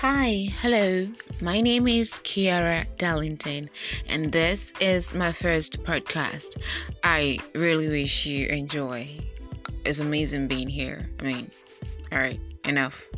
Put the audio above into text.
Hi, hello. My name is Kiara Darlington, and this is my first podcast. I really wish you enjoy. It's amazing being here. I mean, all right, enough.